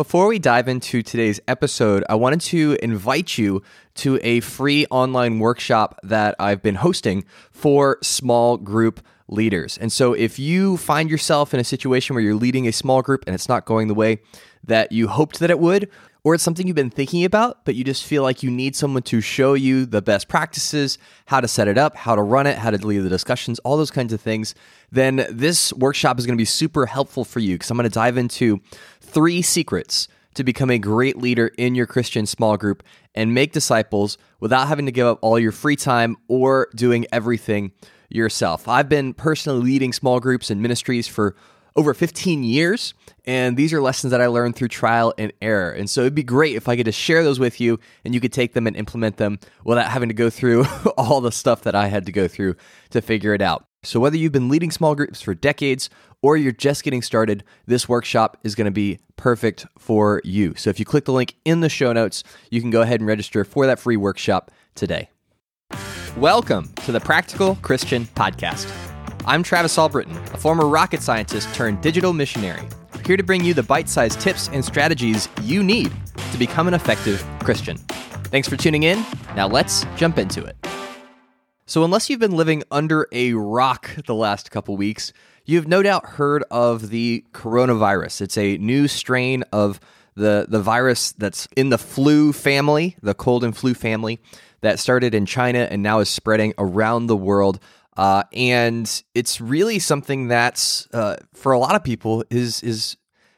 Before we dive into today's episode, I wanted to invite you to a free online workshop that I've been hosting for small group leaders. And so if you find yourself in a situation where you're leading a small group and it's not going the way that you hoped that it would, or it's something you've been thinking about, but you just feel like you need someone to show you the best practices, how to set it up, how to run it, how to lead the discussions, all those kinds of things, then this workshop is going to be super helpful for you because I'm going to dive into three secrets to become a great leader in your Christian small group and make disciples without having to give up all your free time or doing everything yourself. I've been personally leading small groups and ministries for over 15 years. And these are lessons that I learned through trial and error. And so it'd be great if I could just share those with you and you could take them and implement them without having to go through all the stuff that I had to go through to figure it out. So whether you've been leading small groups for decades or you're just getting started, this workshop is going to be perfect for you. So if you click the link in the show notes, you can go ahead and register for that free workshop today. Welcome to the Practical Christian Podcast. I'm Travis Albritton, a former rocket scientist turned digital missionary, here to bring you the bite sized tips and strategies you need to become an effective Christian. Thanks for tuning in. Now let's jump into it. So, unless you've been living under a rock the last couple weeks, you've no doubt heard of the coronavirus. It's a new strain of the, the virus that's in the flu family, the cold and flu family, that started in China and now is spreading around the world. Uh, and it's really something that's uh, for a lot of people is is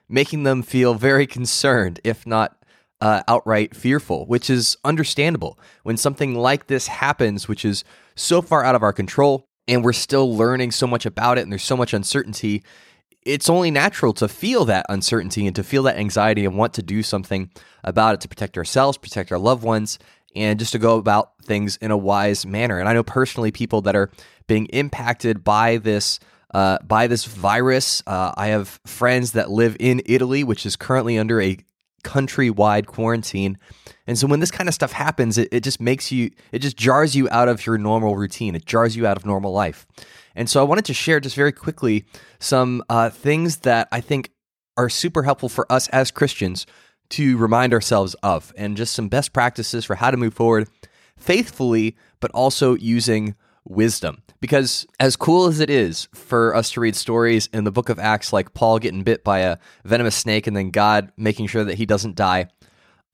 making them feel very concerned, if not uh, outright fearful, which is understandable when something like this happens, which is so far out of our control, and we're still learning so much about it, and there's so much uncertainty. It's only natural to feel that uncertainty and to feel that anxiety and want to do something about it to protect ourselves, protect our loved ones, and just to go about things in a wise manner. And I know personally people that are being impacted by this uh, by this virus. Uh, I have friends that live in Italy, which is currently under a countrywide quarantine. And so when this kind of stuff happens, it, it just makes you, it just jars you out of your normal routine. It jars you out of normal life. And so I wanted to share just very quickly some uh, things that I think are super helpful for us as Christians to remind ourselves of, and just some best practices for how to move forward faithfully, but also using wisdom. Because as cool as it is for us to read stories in the book of Acts, like Paul getting bit by a venomous snake and then God making sure that he doesn't die,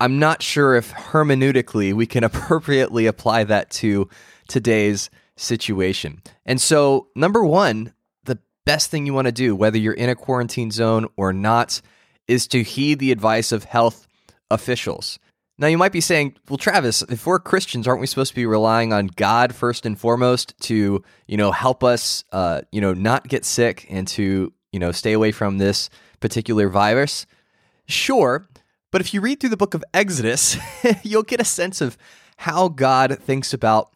I'm not sure if hermeneutically we can appropriately apply that to today's situation. And so, number one, the best thing you want to do, whether you're in a quarantine zone or not, is to heed the advice of health officials. Now, you might be saying, well, Travis, if we're Christians, aren't we supposed to be relying on God first and foremost to, you know, help us, uh, you know, not get sick and to, you know, stay away from this particular virus? Sure. But if you read through the book of Exodus, you'll get a sense of how God thinks about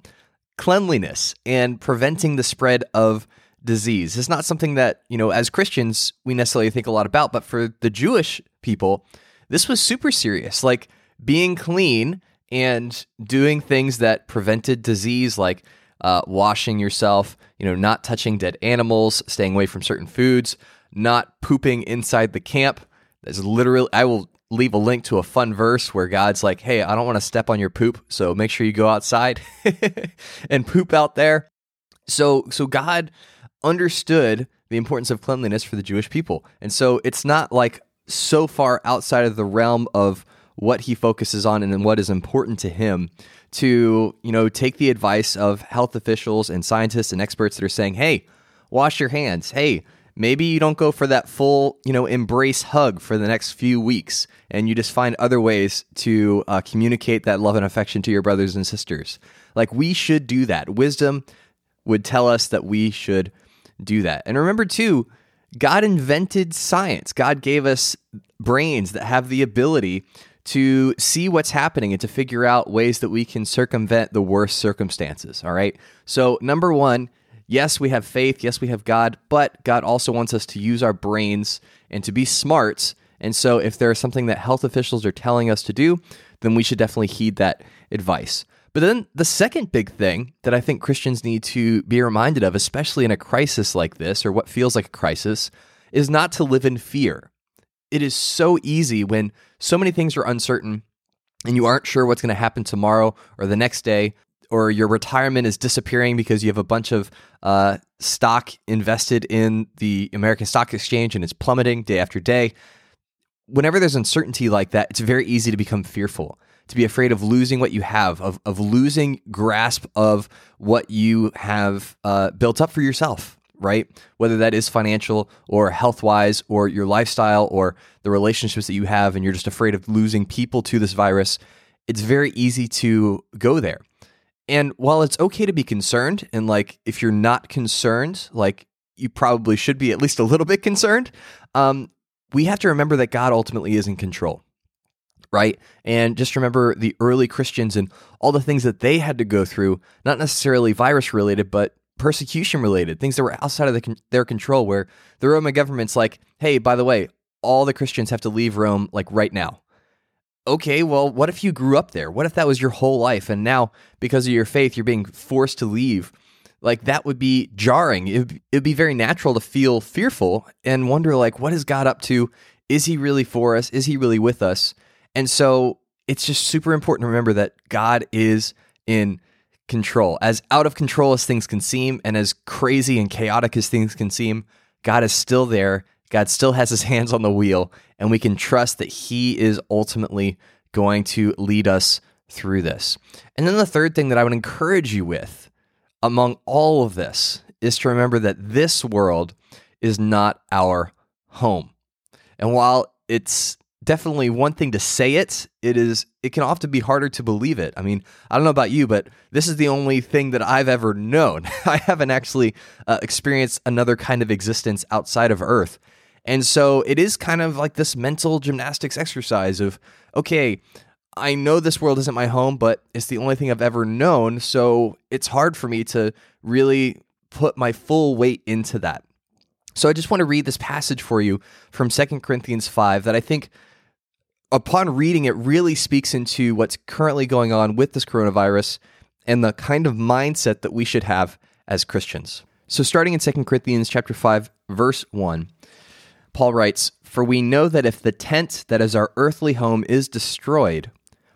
cleanliness and preventing the spread of disease. It's not something that, you know, as Christians, we necessarily think a lot about, but for the Jewish people, this was super serious. Like, being clean and doing things that prevented disease, like uh, washing yourself, you know, not touching dead animals, staying away from certain foods, not pooping inside the camp. There's literally, I will leave a link to a fun verse where God's like, hey, I don't want to step on your poop, so make sure you go outside and poop out there. So, so God understood the importance of cleanliness for the Jewish people. And so it's not like so far outside of the realm of what he focuses on and what is important to him to you know take the advice of health officials and scientists and experts that are saying hey wash your hands. Hey maybe you don't go for that full you know embrace hug for the next few weeks and you just find other ways to uh, communicate that love and affection to your brothers and sisters. Like we should do that. Wisdom would tell us that we should do that and remember too god invented science god gave us brains that have the ability to see what's happening and to figure out ways that we can circumvent the worst circumstances. All right. So, number one, yes, we have faith. Yes, we have God, but God also wants us to use our brains and to be smart. And so, if there's something that health officials are telling us to do, then we should definitely heed that advice. But then the second big thing that I think Christians need to be reminded of, especially in a crisis like this, or what feels like a crisis, is not to live in fear. it is so easy when so many things are uncertain and you aren't sure what's going to happen tomorrow or the next day, or your retirement is disappearing because you have a bunch of uh, stock invested in the American Stock Exchange and it's plummeting day after day. Whenever there's uncertainty like that, it's very easy to become fearful, to be afraid of losing what you have, of, of losing grasp of what you have uh, built up for yourself right? Whether that is financial or health wise or your lifestyle or the relationships that you have, and you're just afraid of losing people to this virus, it's very easy to go there. And while it's okay to be concerned, and like if you're not concerned, like you probably should be at least a little bit concerned, um, we have to remember that God ultimately is in control right? And just remember the early Christians and all the things that they had to go through, not necessarily virus related, but persecution related, things that were outside of the, their control, where the Roman government's like, hey, by the way, all the Christians have to leave Rome like right now. Okay, well, what if you grew up there? What if that was your whole life? And now, because of your faith, you're being forced to leave? Like, that would be jarring. It would be very natural to feel fearful and wonder, like, what is God up to? Is he really for us? Is he really with us? And so it's just super important to remember that God is in control. As out of control as things can seem, and as crazy and chaotic as things can seem, God is still there. God still has his hands on the wheel, and we can trust that he is ultimately going to lead us through this. And then the third thing that I would encourage you with among all of this is to remember that this world is not our home. And while it's definitely one thing to say it it is it can often be harder to believe it. I mean i don't know about you but this is the only thing that i've ever known. I haven't actually uh, experienced another kind of existence outside of earth. And so it is kind of like this mental gymnastics exercise of okay i know this world isn't my home but it's the only thing i've ever known so it's hard for me to really put my full weight into that. So i just want to read this passage for you from 2 corinthians 5 that i think upon reading it really speaks into what's currently going on with this coronavirus and the kind of mindset that we should have as Christians. So starting in 2 Corinthians chapter 5 verse 1, Paul writes, "For we know that if the tent that is our earthly home is destroyed,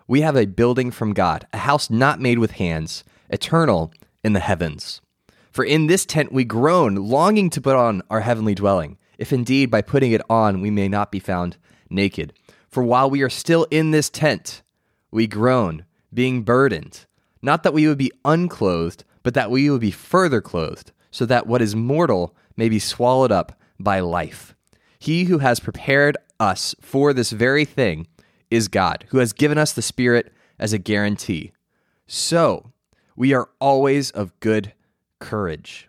we have a building from God, a house not made with hands, eternal in the heavens. For in this tent we groan, longing to put on our heavenly dwelling, if indeed by putting it on we may not be found naked." For while we are still in this tent, we groan, being burdened, not that we would be unclothed, but that we would be further clothed, so that what is mortal may be swallowed up by life. He who has prepared us for this very thing is God, who has given us the Spirit as a guarantee. So, we are always of good courage.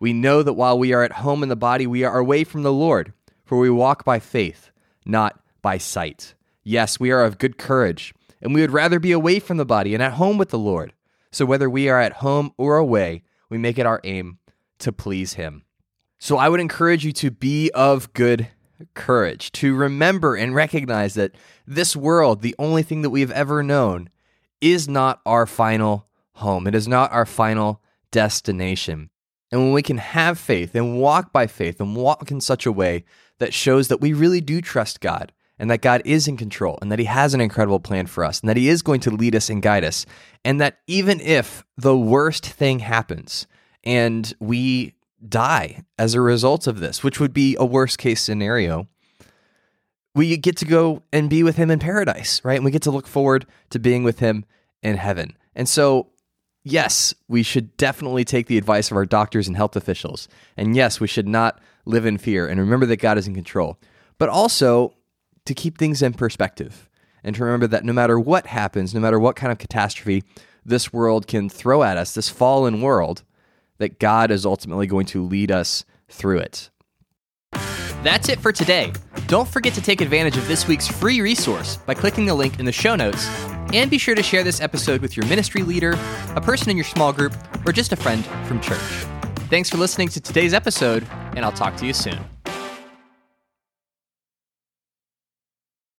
We know that while we are at home in the body, we are away from the Lord, for we walk by faith, not by sight. Yes, we are of good courage, and we would rather be away from the body and at home with the Lord. So whether we are at home or away, we make it our aim to please Him. So I would encourage you to be of good courage, to remember and recognize that this world, the only thing that we've ever known, is not our final home. It is not our final destination. And when we can have faith and walk by faith and walk in such a way that shows that we really do trust God, and that God is in control and that He has an incredible plan for us and that He is going to lead us and guide us. And that even if the worst thing happens and we die as a result of this, which would be a worst case scenario, we get to go and be with Him in paradise, right? And we get to look forward to being with Him in heaven. And so, yes, we should definitely take the advice of our doctors and health officials. And yes, we should not live in fear and remember that God is in control. But also, to keep things in perspective and to remember that no matter what happens, no matter what kind of catastrophe this world can throw at us, this fallen world, that God is ultimately going to lead us through it. That's it for today. Don't forget to take advantage of this week's free resource by clicking the link in the show notes. And be sure to share this episode with your ministry leader, a person in your small group, or just a friend from church. Thanks for listening to today's episode, and I'll talk to you soon.